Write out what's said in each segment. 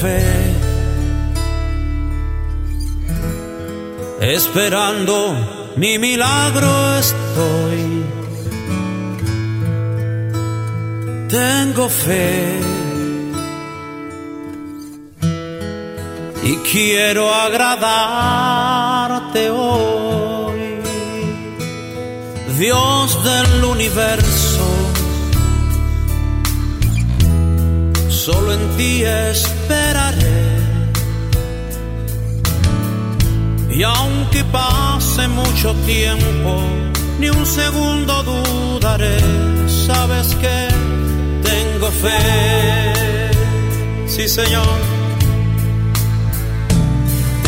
fe, esperando mi milagro estoy. Tengo fe y quiero agradarte hoy, Dios del universo. Solo en ti esperaré. Y aunque pase mucho tiempo, ni un segundo dudaré. Sabes que tengo fe. Sí, Señor.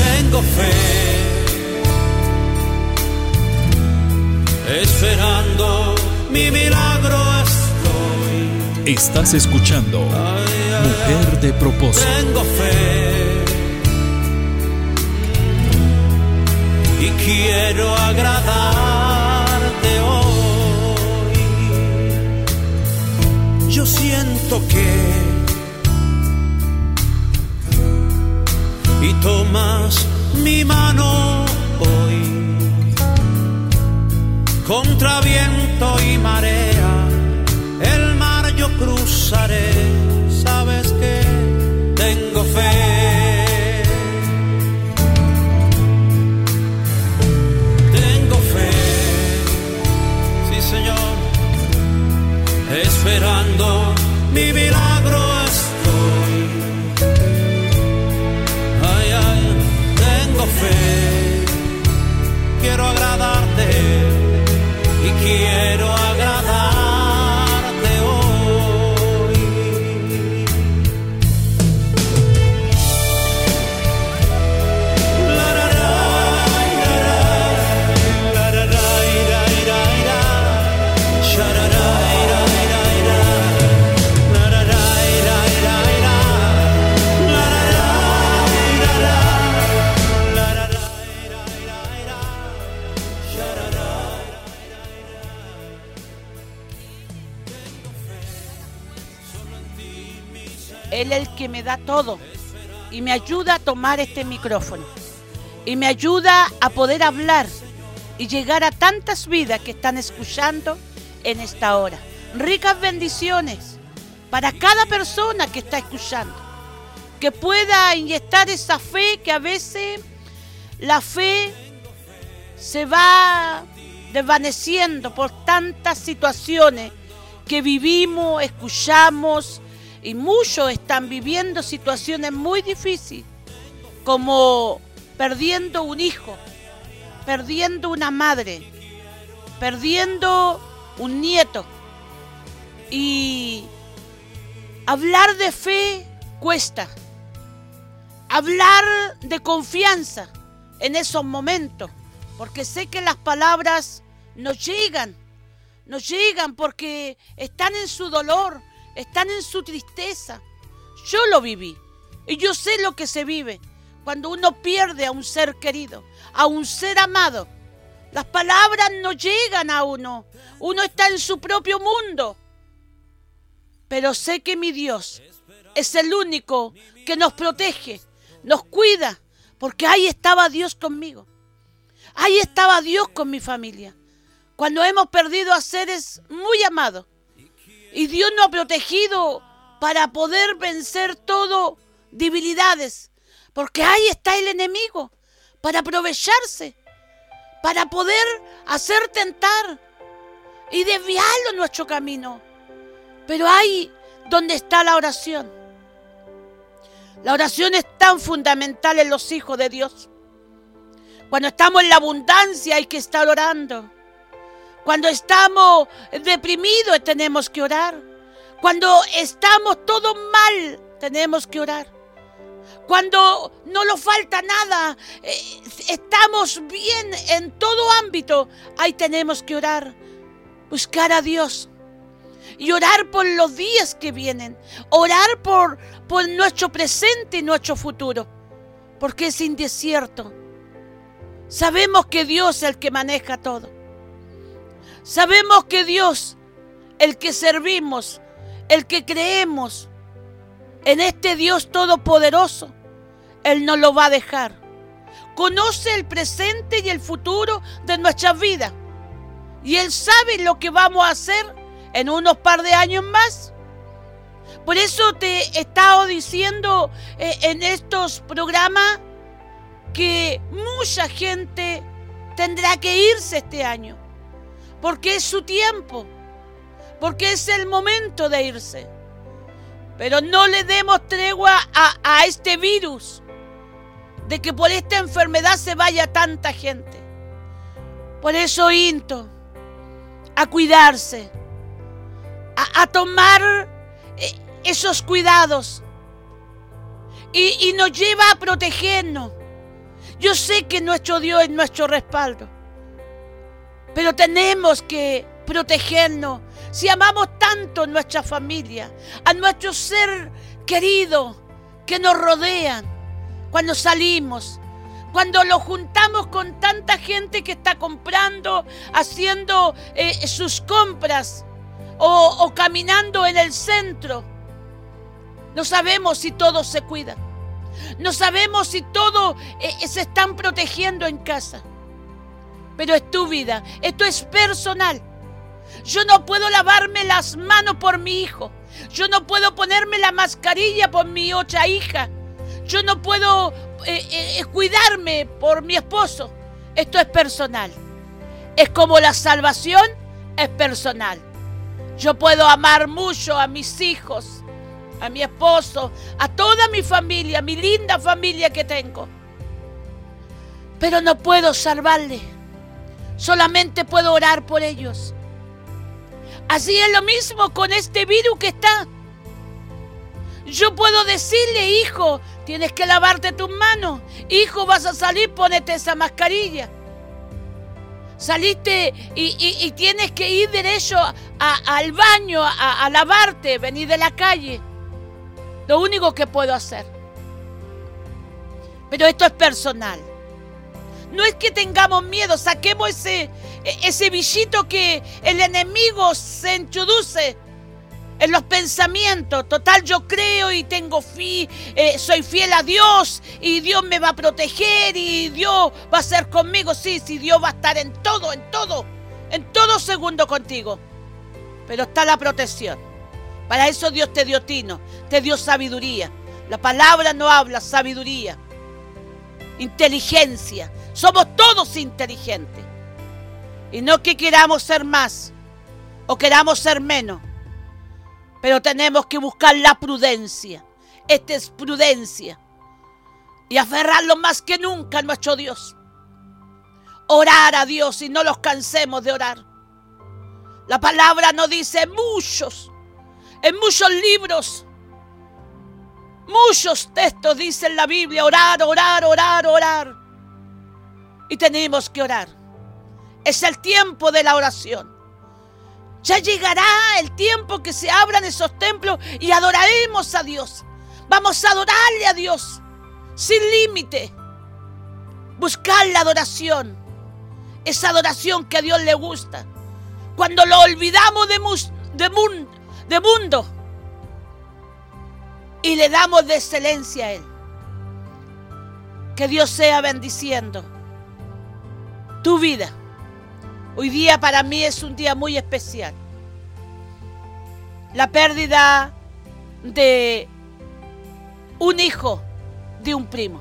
Tengo fe. Esperando mi milagro estoy. Estás escuchando Mujer de propósito. Tengo fe. Y quiero agradarte hoy. Yo siento que y tomas mi mano hoy contra viento y marea el mar yo cruzaré da todo y me ayuda a tomar este micrófono y me ayuda a poder hablar y llegar a tantas vidas que están escuchando en esta hora. Ricas bendiciones para cada persona que está escuchando, que pueda inyectar esa fe que a veces la fe se va desvaneciendo por tantas situaciones que vivimos, escuchamos y muchos están viviendo situaciones muy difíciles, como perdiendo un hijo, perdiendo una madre, perdiendo un nieto. Y hablar de fe cuesta, hablar de confianza en esos momentos, porque sé que las palabras nos llegan, nos llegan porque están en su dolor, están en su tristeza. Yo lo viví y yo sé lo que se vive cuando uno pierde a un ser querido, a un ser amado. Las palabras no llegan a uno, uno está en su propio mundo. Pero sé que mi Dios es el único que nos protege, nos cuida, porque ahí estaba Dios conmigo. Ahí estaba Dios con mi familia. Cuando hemos perdido a seres muy amados. Y Dios nos ha protegido para poder vencer todo debilidades. Porque ahí está el enemigo para aprovecharse, para poder hacer tentar y desviarlo nuestro camino. Pero ahí donde está la oración. La oración es tan fundamental en los hijos de Dios. Cuando estamos en la abundancia hay que estar orando. Cuando estamos deprimidos tenemos que orar. Cuando estamos todos mal tenemos que orar. Cuando no nos falta nada, eh, estamos bien en todo ámbito, ahí tenemos que orar. Buscar a Dios. Y orar por los días que vienen. Orar por, por nuestro presente y nuestro futuro. Porque es indesierto. Sabemos que Dios es el que maneja todo. Sabemos que Dios, el que servimos, el que creemos, en este Dios todopoderoso, Él no lo va a dejar. Conoce el presente y el futuro de nuestras vidas. Y Él sabe lo que vamos a hacer en unos par de años más. Por eso te he estado diciendo eh, en estos programas que mucha gente tendrá que irse este año. Porque es su tiempo. Porque es el momento de irse. Pero no le demos tregua a, a este virus de que por esta enfermedad se vaya tanta gente. Por eso insto a cuidarse, a, a tomar eh, esos cuidados y, y nos lleva a protegernos. Yo sé que nuestro Dios es nuestro respaldo, pero tenemos que protegernos. Si amamos tanto a nuestra familia, a nuestro ser querido que nos rodean, cuando salimos, cuando lo juntamos con tanta gente que está comprando, haciendo eh, sus compras o, caminando en el centro. No sabemos si todos se cuidan. No sabemos si todos eh, se están protegiendo en casa. Pero es tu vida, esto es personal. Yo no puedo lavarme las manos por mi hijo. Yo no puedo ponerme la mascarilla por mi otra hija. Yo no puedo eh, eh, cuidarme por mi esposo. Esto es personal. Es como la salvación es personal. Yo puedo amar mucho a mis hijos, a mi esposo, a toda mi familia, mi linda familia que tengo. Pero no puedo salvarle. Solamente puedo orar por ellos. Así es lo mismo con este virus que está. Yo puedo decirle, hijo, tienes que lavarte tus manos. Hijo, vas a salir, ponete esa mascarilla. Saliste y, y- tienes que ir derecho al baño a lavarte, venir de la calle. Lo único que puedo hacer. Pero esto es personal. No es que tengamos miedo, saquemos ese, ese que el enemigo se introduce en los pensamientos. Total, yo creo y tengo fe, eh, soy fiel a Dios y Dios me va a proteger y Dios va a ser conmigo. Sí, sí, Dios va a estar en todo, en todo, en todo segundo contigo. Pero está la protección. Para eso Dios te dio tino, te dio sabiduría. La palabra no habla sabiduría, inteligencia. Somos todos inteligentes. Y no que queramos ser más o queramos ser menos. Pero tenemos que buscar la prudencia. Esta es prudencia. Y aferrarlo más que nunca a nuestro Dios. Orar a Dios y no los cansemos de orar. La palabra nos dice muchos, en muchos libros, muchos textos dicen la Biblia, orar, orar, orar, orar. Y tenemos que orar. Es el tiempo de la oración. Ya llegará el tiempo que se abran esos templos y adoraremos a Dios. Vamos a adorarle a Dios sin límite. Buscar la adoración. Esa adoración que a Dios le gusta. Cuando lo olvidamos de, mus- de mun- de mundo y le damos de excelencia a Él. Que Dios sea bendiciendo tu vida. Hoy día para mí es un día muy especial. La pérdida de un hijo de un primo.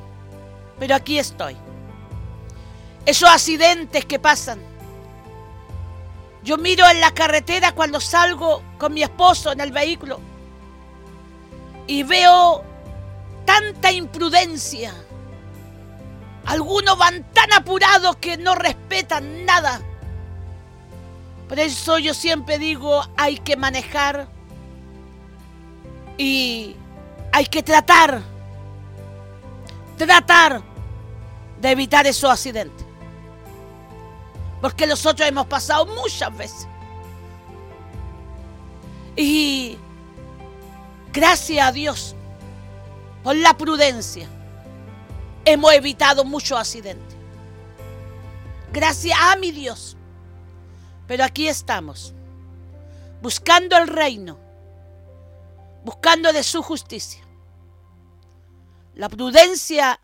Pero aquí estoy. Esos accidentes que pasan. Yo miro en la carretera cuando salgo con mi esposo en el vehículo y veo tanta imprudencia. Algunos van tan apurados que no respetan nada. Por eso yo siempre digo, hay que manejar y hay que tratar, tratar de evitar esos accidentes. Porque nosotros hemos pasado muchas veces. Y gracias a Dios por la prudencia hemos evitado muchos accidentes. Gracias a mi Dios. Pero aquí estamos, buscando el reino, buscando de su justicia. La prudencia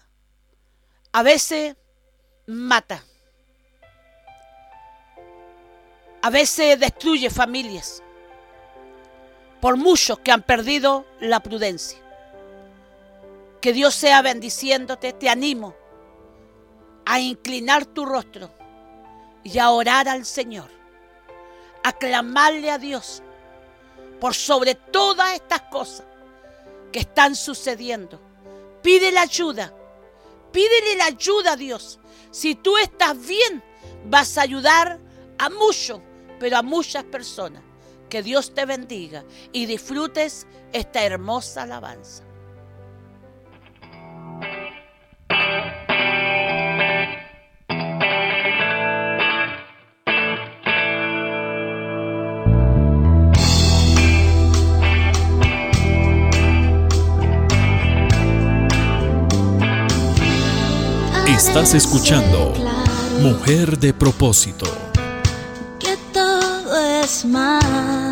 a veces mata, a veces destruye familias, por muchos que han perdido la prudencia. Que Dios sea bendiciéndote. Te animo a inclinar tu rostro y a orar al Señor. A clamarle a Dios por sobre todas estas cosas que están sucediendo. Pide la ayuda. Pídele la ayuda a Dios. Si tú estás bien, vas a ayudar a muchos, pero a muchas personas. Que Dios te bendiga y disfrutes esta hermosa alabanza. Estás escuchando Mujer de Propósito. Que todo es más.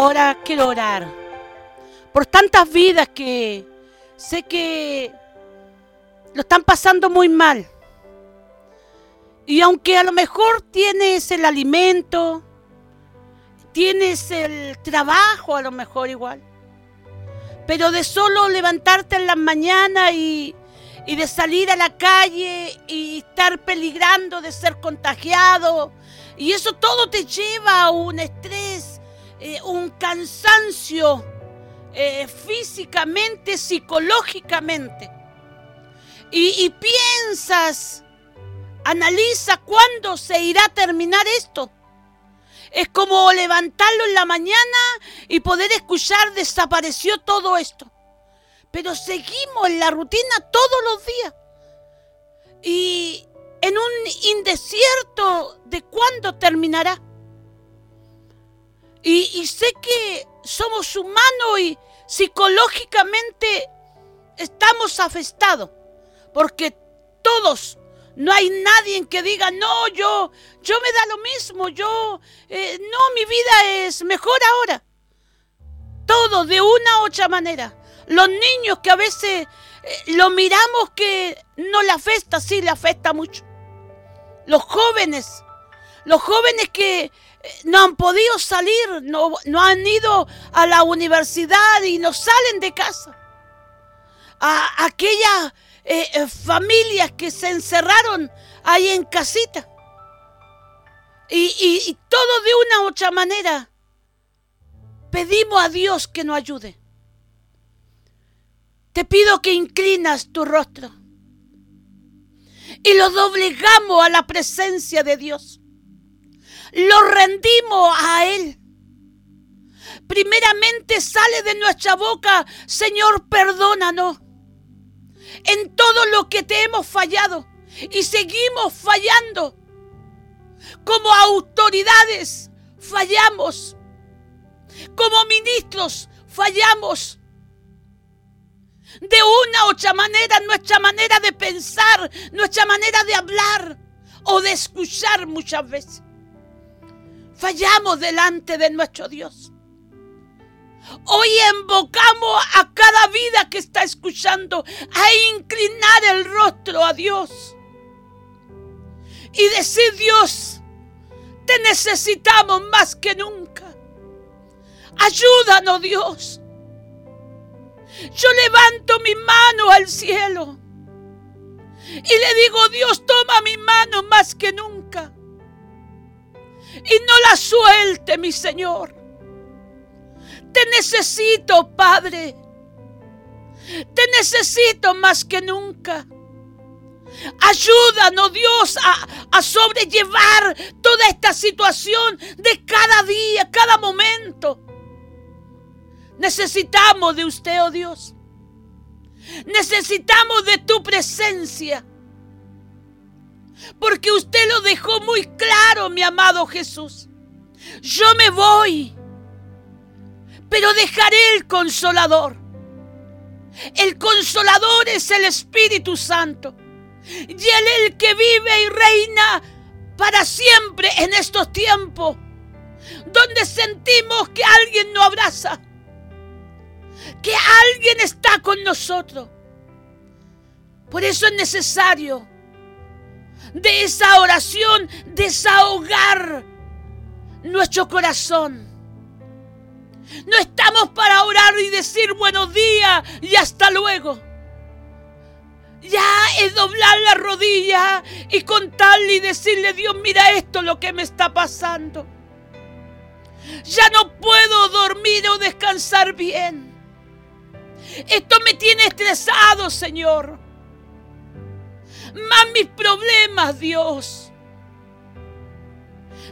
Hora quiero orar por tantas vidas que sé que lo están pasando muy mal. Y aunque a lo mejor tienes el alimento, tienes el trabajo a lo mejor igual, pero de solo levantarte en la mañana y, y de salir a la calle y estar peligrando de ser contagiado, y eso todo te lleva a un estrés, eh, un cansancio eh, físicamente, psicológicamente. Y, y piensas, analiza cuándo se irá a terminar esto. Es como levantarlo en la mañana y poder escuchar desapareció todo esto. Pero seguimos en la rutina todos los días. Y en un indesierto de cuándo terminará. Y, sé que somos humanos y psicológicamente estamos afectados. Porque todos no hay nadie que diga, no, yo, yo me da lo mismo, yo, eh, no, mi vida es mejor ahora. Todo de una u otra manera. Los niños que a veces eh, lo miramos que no le afecta, sí le afecta mucho. Los jóvenes, los jóvenes que no han podido salir, no, no han ido a la universidad y no salen de casa. A aquellas eh, eh, familias que se encerraron ahí en casita. Y, y- y todo de una u otra manera. Pedimos a Dios que nos ayude. Te pido que inclinas tu rostro y lo doblegamos a la presencia de Dios. Lo rendimos a Él. Primeramente sale de nuestra boca, Señor, perdónanos en todo lo que te hemos fallado y seguimos fallando. Como autoridades fallamos. Como ministros fallamos. De una u otra manera, nuestra manera de pensar, nuestra manera de hablar o de escuchar muchas veces. Fallamos delante de nuestro Dios. Hoy invocamos a cada vida que está escuchando a inclinar el rostro a Dios y decir Dios, te necesitamos más que nunca. Ayúdanos Dios. Yo levanto mi mano al cielo y le digo, Dios, toma mi mano más que nunca. Y no la suelte, mi Señor. Te necesito, Padre. Te necesito más que nunca. Ayúdanos, Dios, a, a sobrellevar toda esta situación de cada día, cada momento. Necesitamos de usted, oh Dios. Necesitamos de tu presencia. Porque usted lo dejó muy claro, mi amado Jesús. Yo me voy, pero dejaré el consolador. El consolador es el Espíritu Santo. Y Él el que vive y reina para siempre en estos tiempos. Donde sentimos que alguien nos abraza. Que alguien está con nosotros. Por eso es necesario de esa oración desahogar nuestro corazón. No estamos para orar y decir buenos días y hasta luego. Ya es doblar la rodilla y contarle y decirle, Dios, mira esto lo que me está pasando. Ya no puedo dormir o descansar bien. Esto me tiene estresado, Señor. Más mis problemas, Dios.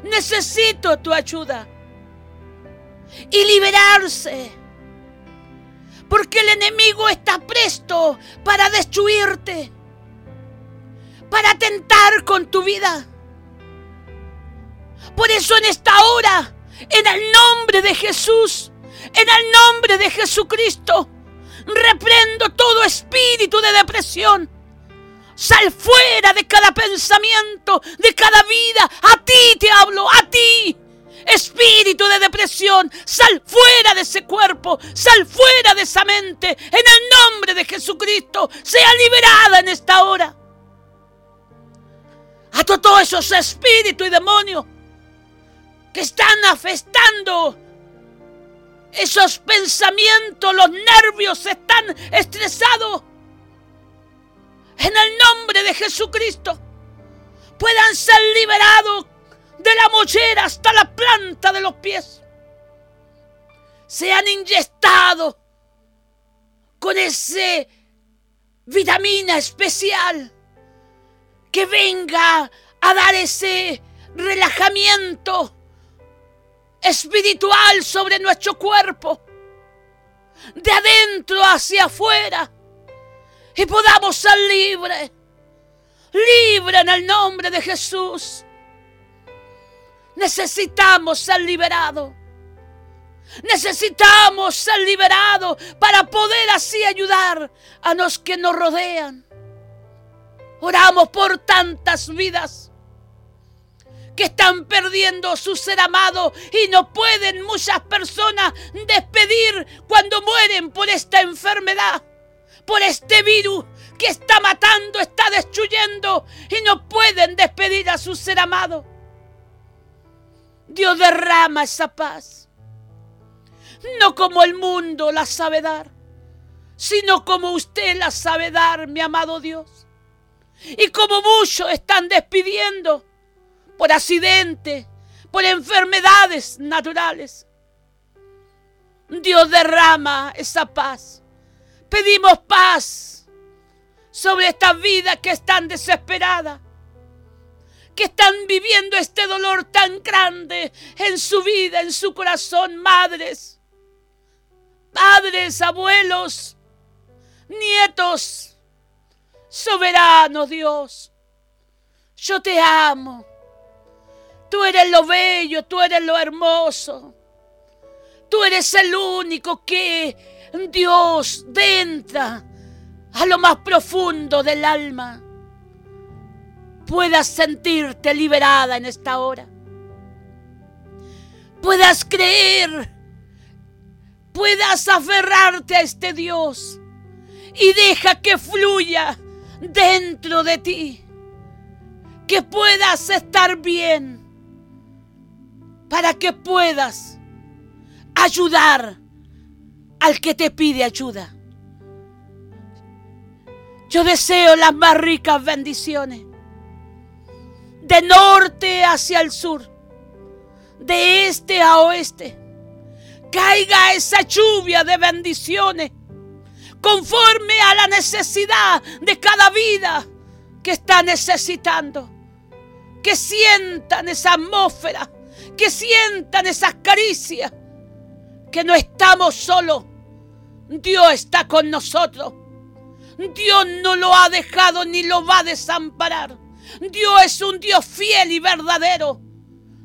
Necesito tu ayuda. Y liberarse. Porque el enemigo está presto para destruirte. Para atentar con tu vida. Por eso en esta hora, en el nombre de Jesús, en el nombre de Jesucristo, reprendo todo espíritu de depresión. Sal fuera de cada pensamiento, de cada vida. A ti te hablo, a ti. Espíritu de depresión, sal fuera de ese cuerpo, sal fuera de esa mente. En el nombre de Jesucristo, sea liberada en esta hora. A todos esos espíritus y demonios que están afectando esos pensamientos, los nervios están estresados. En el nombre de Jesucristo puedan ser liberados de la mollera hasta la planta de los pies. Sean inyectados con ese vitamina especial que venga a dar ese relajamiento espiritual sobre nuestro cuerpo, de adentro hacia afuera, y podamos ser libres, libres en el nombre de Jesús. Necesitamos ser liberados. Necesitamos ser liberados para poder así ayudar a los que nos rodean. Oramos por tantas vidas que están perdiendo su ser amado y no pueden muchas personas despedir cuando mueren por esta enfermedad, por este virus que está matando, está destruyendo y no pueden despedir a su ser amado. Dios derrama esa paz, no como el mundo la sabe dar, sino como usted la sabe dar, mi amado Dios. Y como muchos están despidiendo por accidente, por enfermedades naturales. Dios derrama esa paz. Pedimos paz sobre estas vidas que están desesperadas, que están viviendo este dolor tan grande en su vida, en su corazón, madres, padres, abuelos, nietos, soberano Dios. Yo te amo. Tú eres lo bello, tú eres lo hermoso. Tú eres el único que Dios entra a lo más profundo del alma. Puedas sentirte liberada en esta hora. Puedas creer. Puedas aferrarte a este Dios. Y deja que fluya dentro de ti. Que puedas estar bien para que puedas ayudar al que te pide ayuda. Yo deseo las más ricas bendiciones. De norte hacia el sur. De este a oeste. Caiga esa lluvia de bendiciones. Conforme a la necesidad de cada vida que está necesitando. Que sientan esa atmósfera que sientan esas caricias, que no estamos solos. Dios está con nosotros. Dios no lo ha dejado ni lo va a desamparar. Dios es un Dios fiel y verdadero.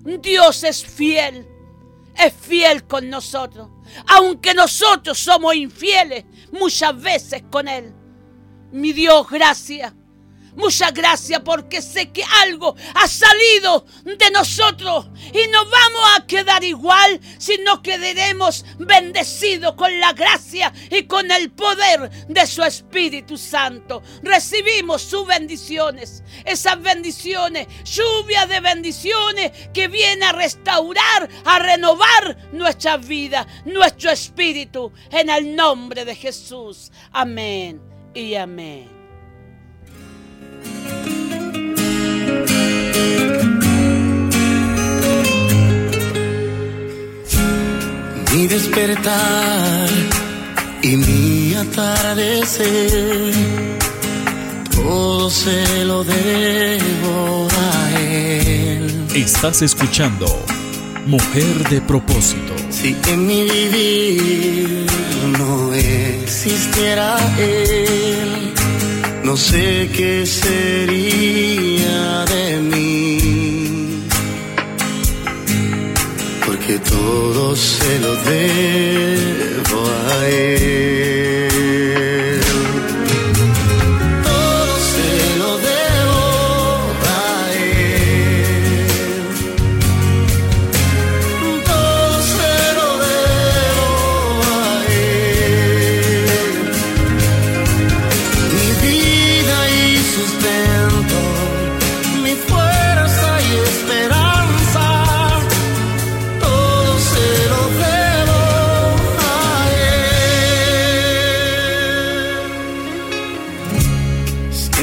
Dios es fiel. Es fiel con nosotros. Aunque nosotros somos infieles muchas veces con Él. Mi Dios, gracias Muchas gracias porque sé que algo ha salido de nosotros y no vamos a quedar igual, sino quedaremos bendecidos con la gracia y con el poder de su Espíritu Santo. Recibimos sus bendiciones, esas bendiciones, lluvia de bendiciones que viene a restaurar, a renovar nuestra vida, nuestro espíritu, en el nombre de Jesús. Amén y amén. Mi despertar y mi atardecer, todo se lo debo a Él. Estás escuchando Mujer de propósito. Si en mi vivir no existiera Él, no sé qué sería de mí. Porque todo se lo debo a Él.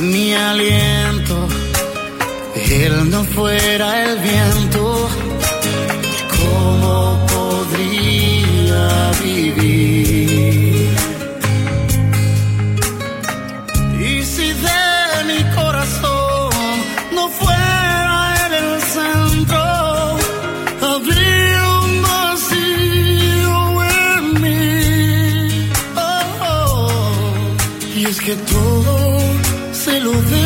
mi aliento él no fuera el viento, ¿cómo podría vivir? Y si de mi corazón no fuera el centro, habría un vacío en mí. Oh, oh, oh. Y es que tú se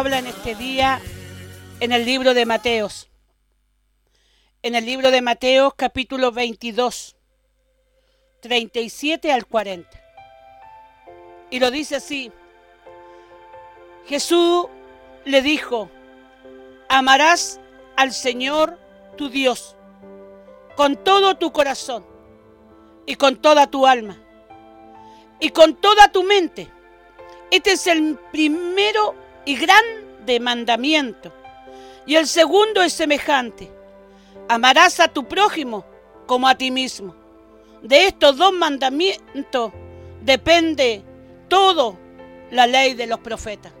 habla en este día en el libro de Mateos. En el libro de Mateos capítulo 22, 37 al 40. Y lo dice así. Jesús le dijo, amarás al Señor tu Dios con todo tu corazón y con toda tu alma y con toda tu mente. Este es el primero y grande mandamiento. Y el segundo es semejante. Amarás a tu prójimo como a ti mismo. De estos dos mandamientos depende todo la ley de los profetas.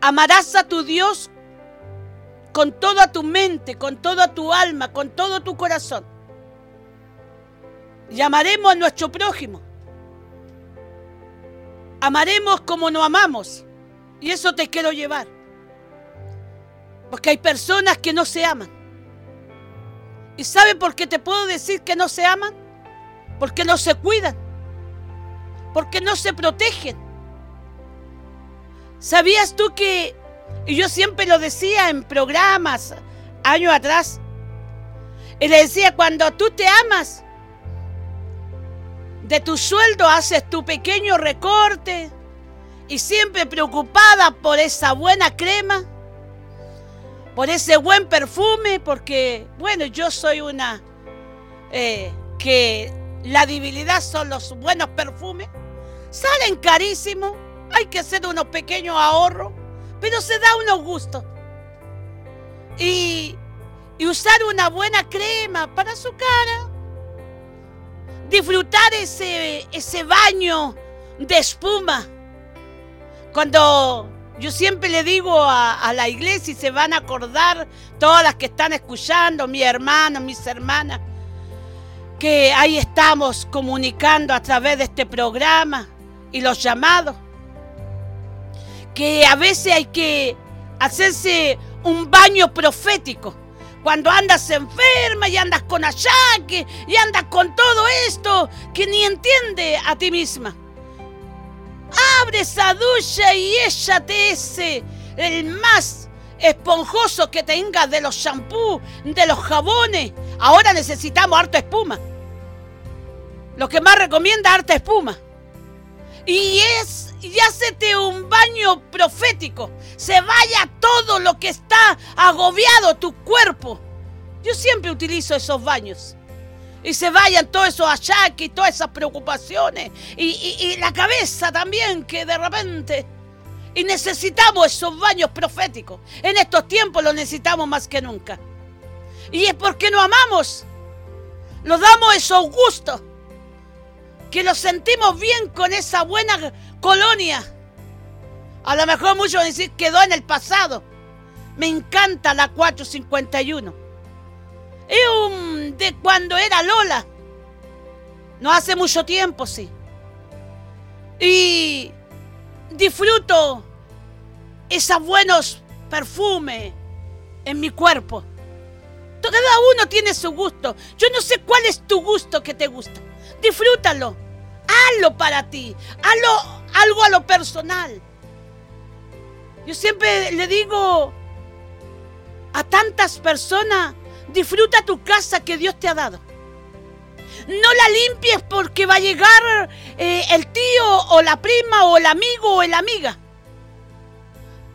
Amarás a tu Dios con toda tu mente, con toda tu alma, con todo tu corazón. Llamaremos a nuestro prójimo. Amaremos como nos amamos. Y eso te quiero llevar. Porque hay personas que no se aman. ¿Y sabe por qué te puedo decir que no se aman? Porque no se cuidan. Porque no se protegen. ¿Sabías tú que, y yo siempre lo decía en programas años atrás, y le decía, cuando tú te amas, de tu sueldo haces tu pequeño recorte y siempre preocupada por esa buena crema, por ese buen perfume, porque, bueno, yo soy una eh, que la debilidad son los buenos perfumes. Salen carísimos, hay que hacer unos pequeños ahorros, pero se da unos gustos. Y, y usar una buena crema para su cara. Disfrutar ese, ese baño de espuma. Cuando yo siempre le digo a, la iglesia y se van a acordar todas las que están escuchando, mis hermanos, mis hermanas, que ahí estamos comunicando a través de este programa y los llamados. Que a veces hay que hacerse un baño profético. Cuando andas enferma y andas con achaque y andas con todo esto que ni entiende a ti misma. Abre esa ducha y échate el más esponjoso que tengas de los shampoos, de los jabones. Ahora necesitamos harta espuma. Lo que más recomienda harta espuma. Y es, y hácete un baño profético. Se vaya todo lo que está agobiado tu cuerpo. Yo siempre utilizo esos baños. Y se vayan todos esos achaques y todas esas preocupaciones. Y, la cabeza también, que de repente. Y necesitamos esos baños proféticos. En estos tiempos los necesitamos más que nunca. Y es porque nos amamos. Nos damos esos gustos. Que los sentimos bien con esa buena colonia. A lo mejor muchos van a quedó en el pasado. Me encanta la 451. Un de cuando era Lola. No hace mucho tiempo, sí. Y disfruto esos buenos perfumes en mi cuerpo. Cada uno tiene su gusto. Yo no sé cuál es tu gusto que te gusta. Disfrútalo. Hazlo para ti. Hazlo algo a lo personal. Yo siempre le digo a tantas personas, disfruta tu casa que Dios te ha dado. No la limpies porque va a llegar eh, el tío o la prima o el amigo o la amiga.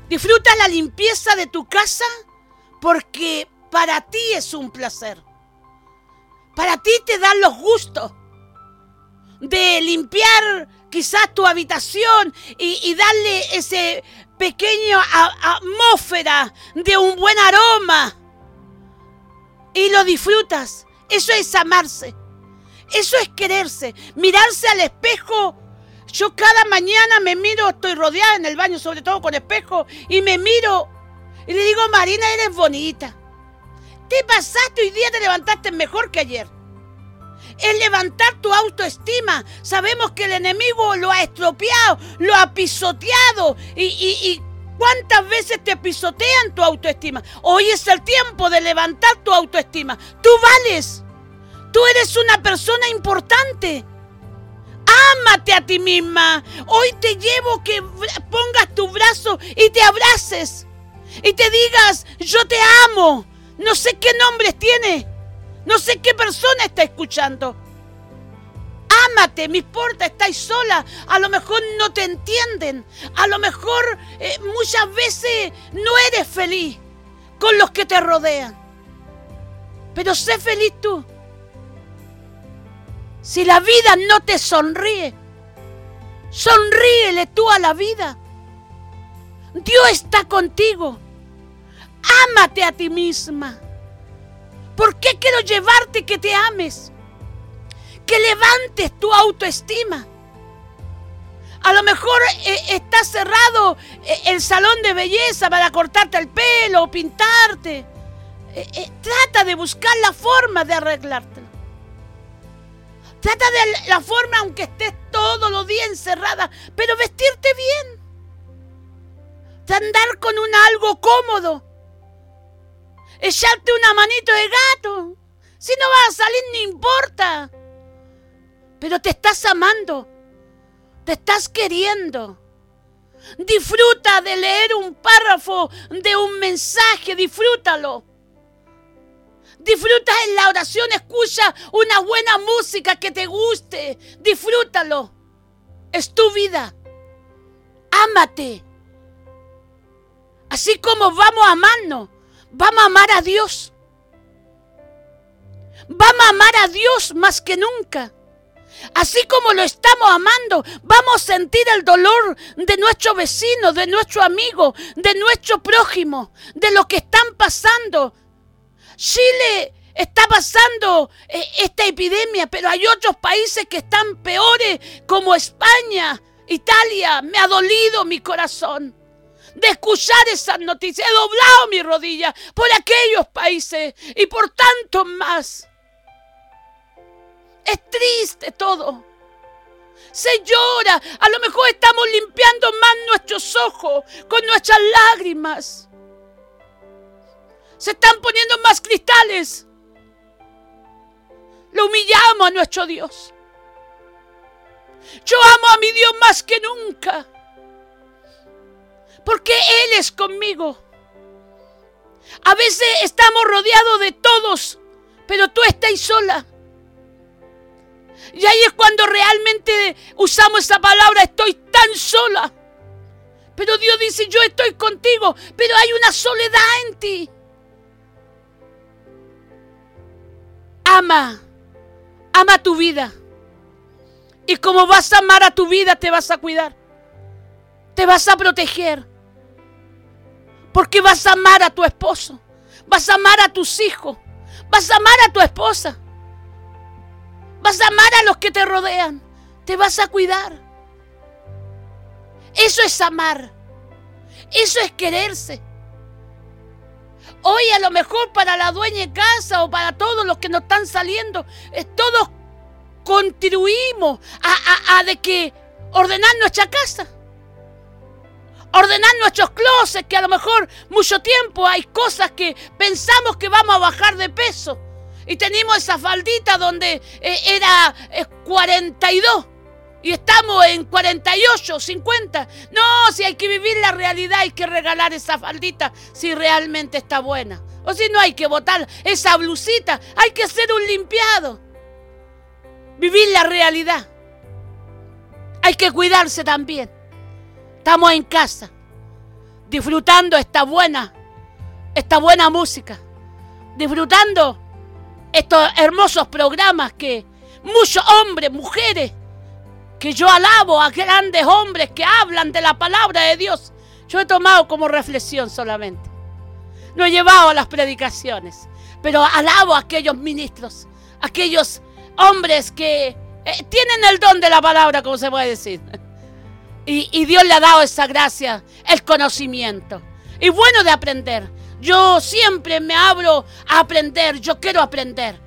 Disfruta la limpieza de tu casa porque para ti es un placer. Para ti te dan los gustos de limpiar quizás tu habitación y, y darle ese pequeño atmósfera de un buen aroma. Y lo disfrutas. Eso es amarse. Eso es quererse. Mirarse al espejo. Yo cada mañana me miro, estoy rodeada en el baño, sobre todo con espejo, y me miro y le digo, Marina, eres bonita. Te pasaste hoy día, te levantaste mejor que ayer. Es levantar tu autoestima. Sabemos que el enemigo lo ha estropeado, lo ha pisoteado. Y, y- y cuántas veces te pisotean tu autoestima. Hoy es el tiempo de levantar tu autoestima. Tú vales. Tú eres una persona importante. Ámate a ti misma. Hoy te llevo que pongas tu brazo y te abraces. Y te digas, yo te amo. No sé qué nombres tiene. No sé qué persona está escuchando. Ámate, me importa, estáis sola. A lo mejor no te entienden. A lo mejor eh, muchas veces no eres feliz con los que te rodean. Pero sé feliz tú. Si la vida no te sonríe, sonríele tú a la vida. Dios está contigo. Ámate a ti misma. ¿Por qué quiero llevarte que te ames? Que levantes tu autoestima. A lo mejor eh, está cerrado eh, el salón de belleza para cortarte el pelo o pintarte. Eh, eh, trata de buscar la forma de arreglártelo. Trata de la forma, aunque estés todos los días encerrada, pero vestirte bien. De andar con un algo cómodo. Echarte una manito de gato. Si no vas a salir, no importa. Pero te estás amando. Te estás queriendo. Disfruta de leer un párrafo de un mensaje. Disfrútalo. Disfruta en la oración. Escucha una buena música que te guste. Disfrútalo. Es tu vida. Ámate. Así como vamos a amarnos, vamos a amar a Dios. Vamos a amar a Dios más que nunca. Así como lo estamos amando, vamos a sentir el dolor de nuestro vecino, de nuestro amigo, de nuestro prójimo, de lo que están pasando. Chile está pasando eh, esta epidemia, pero hay otros países que están peores, como España, Italia. Me ha dolido mi corazón de escuchar esas noticias. He doblado mi rodilla por aquellos países y por tantos más. Es triste todo. Se llora. A lo mejor estamos limpiando más nuestros ojos con nuestras lágrimas. Se están poniendo más cristales. Lo humillamos a nuestro Dios. Yo amo a mi Dios más que nunca. Porque Él es conmigo. A veces estamos rodeados de todos, pero tú estás sola. Y ahí es cuando realmente usamos esa palabra, estoy tan sola. Pero Dios dice, yo estoy contigo, pero hay una soledad en ti. Ama Ama tu vida. Y como vas a amar a tu vida, te vas a cuidar. Te vas a proteger. Porque vas a amar a tu esposo. Vas a amar a tus hijos. Vas a amar a tu esposa. Vas a amar a los que te rodean. Te vas a cuidar. Eso es amar. Eso es quererse. Hoy a lo mejor para la dueña de casa o para todos los que nos están saliendo, eh, todos contribuimos a, a- a de que ordenar nuestra casa. Ordenar nuestros closets, que a lo mejor mucho tiempo hay cosas que pensamos que vamos a bajar de peso. Y tenemos esa faldita donde eh, era eh, 42 y estamos en 48, 50. No, si hay que vivir la realidad, hay que regalar esa faldita si realmente está buena. O si no, hay que botar esa blusita, hay que hacer un limpiado. Vivir la realidad. Hay que cuidarse también. Estamos en casa, disfrutando esta buena, esta buena música, disfrutando estos hermosos programas que muchos hombres, mujeres, que yo alabo a grandes hombres que hablan de la palabra de Dios. Yo he tomado como reflexión solamente. No he llevado a las predicaciones, pero alabo a aquellos ministros, aquellos hombres que eh, tienen el don de la palabra, como se puede decir. Y, y Dios le ha dado esa gracia, el conocimiento. Y bueno de aprender. Yo siempre me abro a aprender, yo quiero aprender.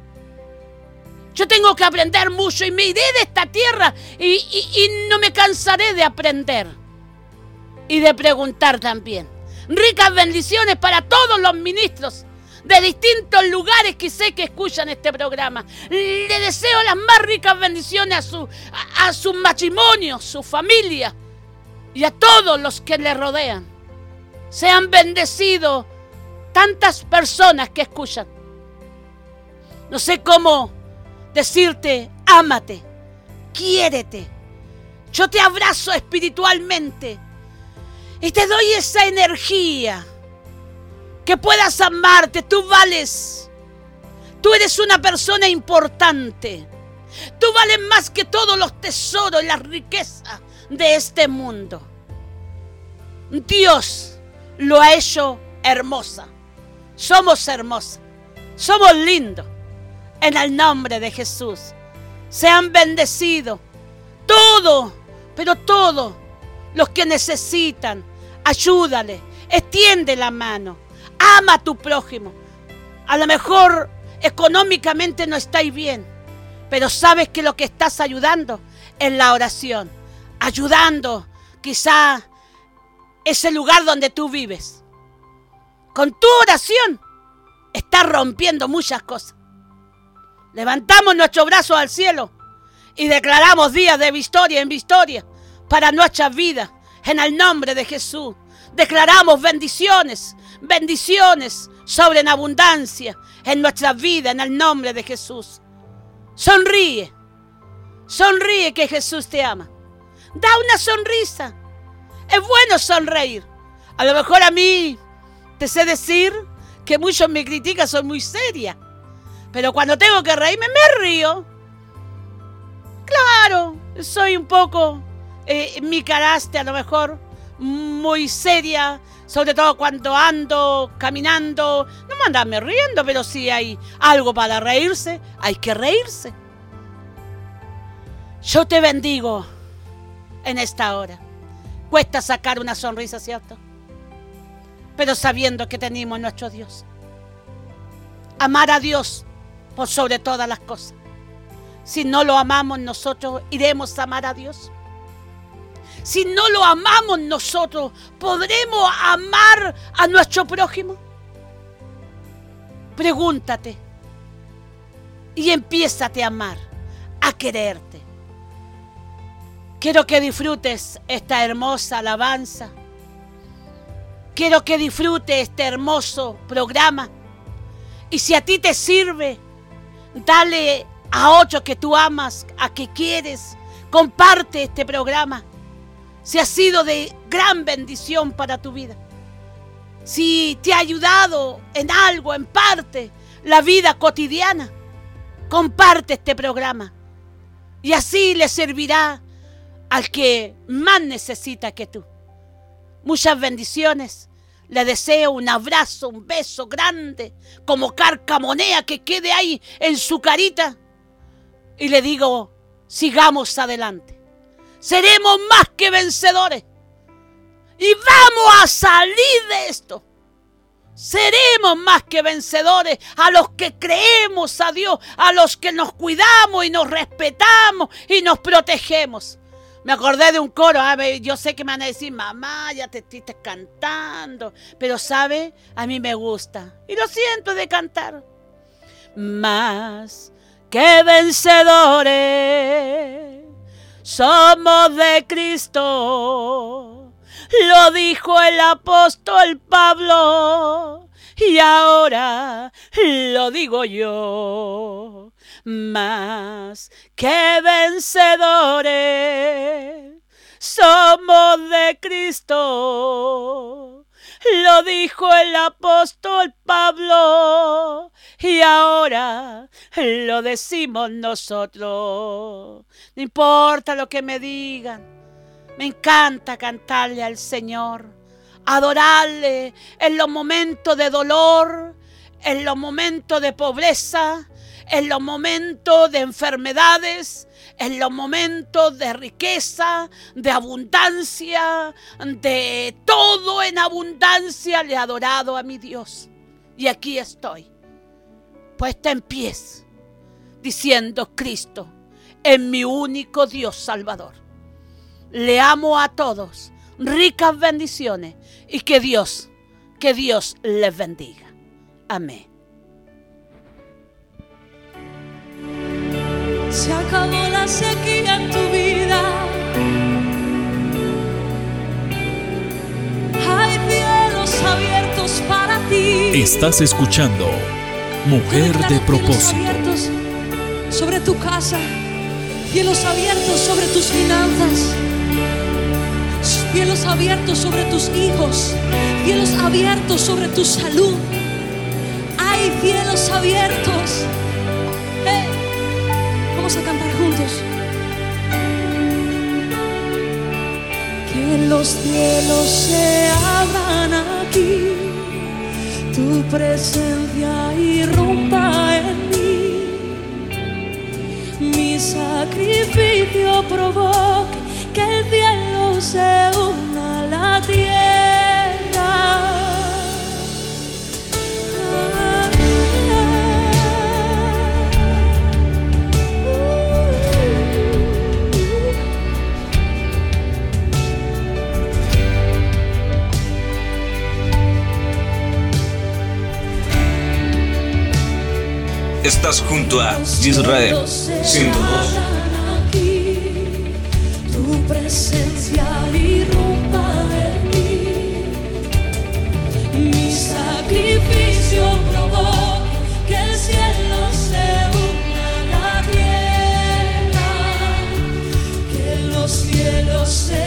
Yo tengo que aprender mucho y me iré de esta tierra y, no me cansaré de aprender y de preguntar también. Ricas bendiciones para todos los ministros de distintos lugares que sé que escuchan este programa. Le deseo las más ricas bendiciones a, su, a, a matrimonios, su familia y a todos los que le rodean. Sean bendecidos tantas personas que escuchan. No sé cómo decirte, ámate, quiérete. Yo te abrazo espiritualmente y te doy esa energía que puedas amarte. Tú vales. Tú eres una persona importante. Tú vales más que todos los tesoros y las riquezas de este mundo. Dios lo ha hecho hermosa. Somos hermosas. Somos lindos. En el nombre de Jesús. Sean bendecidos. Todo, pero todo, los que necesitan, ayúdale, extiende la mano, ama a tu prójimo. A lo mejor económicamente no estáis bien, pero sabes que lo que estás ayudando es la oración, ayudando quizá ese lugar donde tú vives. Con tu oración estás rompiendo muchas cosas. Levantamos nuestro brazo al cielo y declaramos días de victoria en victoria para nuestras vidas. En el nombre de Jesús. Declaramos bendiciones, bendiciones sobre en abundancia en nuestras vidas en el nombre de Jesús. Sonríe, sonríe que Jesús te ama. Da una sonrisa. Es bueno sonreír. A lo mejor a mí te sé decir que muchos me critican, soy muy seria. Pero cuando tengo que reírme, me río. Claro, soy un poco eh, mi carácter a lo mejor muy seria, sobre todo cuando ando caminando. No me andarme riendo, pero si hay algo para reírse, hay que reírse. Yo te bendigo en esta hora. Cuesta sacar una sonrisa, ¿cierto? Pero sabiendo que tenemos nuestro Dios. Amar a Dios por sobre todas las cosas. Si no lo amamos nosotros, iremos a amar a Dios. Si no lo amamos nosotros, ¿podremos amar a nuestro prójimo? Pregúntate y empiézate a amar, a quererte. Quiero que disfrutes esta hermosa alabanza. Quiero que disfrutes este hermoso programa. Y si a ti te sirve, dale a otro que tú amas, a que quieres. Comparte este programa. Si ha sido de gran bendición para tu vida. Si te ha ayudado en algo, en parte, la vida cotidiana. Comparte este programa. Y así le servirá al que más necesita que tú. Muchas bendiciones. Le deseo un abrazo, un beso grande, como carcamonea que quede ahí en su carita. Y le digo, sigamos adelante. Seremos más que vencedores. Y vamos a salir de esto. Seremos más que vencedores a los que creemos a Dios, a los que nos cuidamos y nos respetamos y nos protegemos. Me acordé de un coro, a ver, yo sé que me van a decir, mamá, ya te estás cantando, pero sabe, a mí me gusta y lo siento de cantar. Más que vencedores, somos de Cristo, lo dijo el apóstol Pablo. Y ahora lo digo yo, más que vencedores, somos de Cristo. Lo dijo el apóstol Pablo y ahora lo decimos nosotros. No importa lo que me digan, me encanta cantarle al Señor adorarle en los momentos de dolor, en los momentos de pobreza, en los momentos de enfermedades, en los momentos de riqueza, de abundancia, de todo en abundancia, le he adorado a mi Dios. Y aquí estoy, puesta en pies, diciendo, Cristo es mi único Dios Salvador. Le amo a todos, ricas bendiciones y que Dios, que Dios les bendiga. Amén. Se acabó la sequía en tu vida. Hay cielos abiertos para ti. Estás escuchando Mujer de Cielos propósito. abiertos sobre tu casa. Cielos abiertos sobre tus finanzas. Cielos abiertos sobre tus hijos. Cielos abiertos sobre tu salud. Hay cielos abiertos. Vamos a cantar juntos. Que los cielos se abran aquí, tu presencia irrumpa en mí. Mi sacrificio provoque que el cielo se una a la tierra. Estás junto a Israel 102. Tu presencia irrumpa en mí. Mi sacrificio provoca que el cielo se una a la tierra. Que los cielos se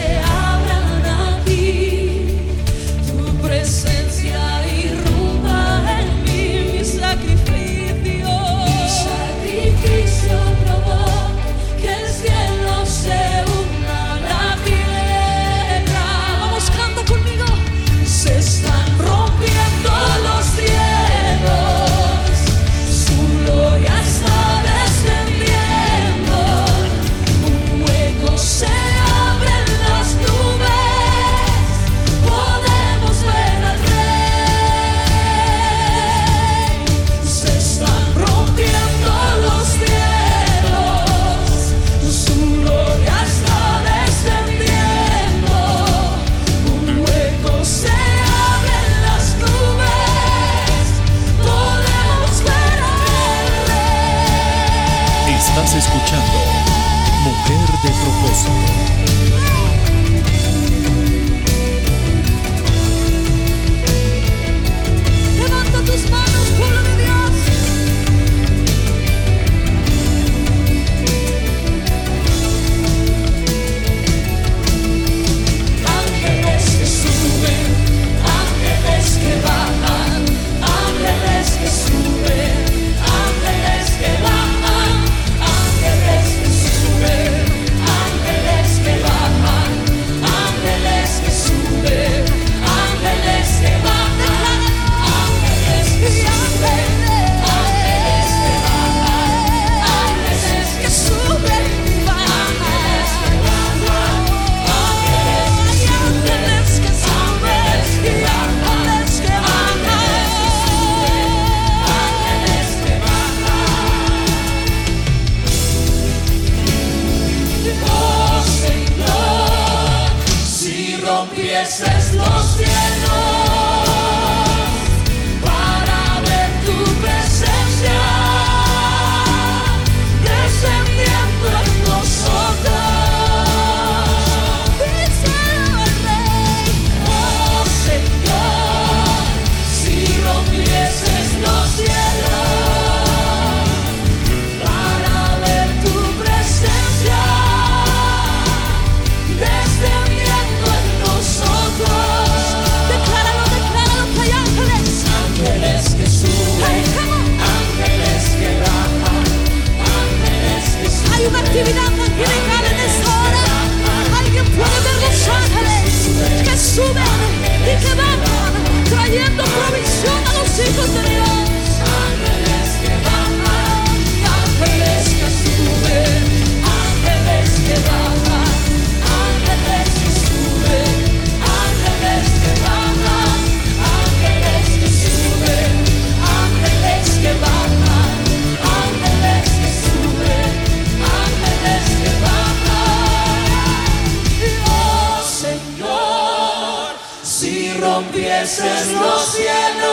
rompieses los cielos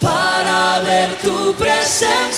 para ver tu presencia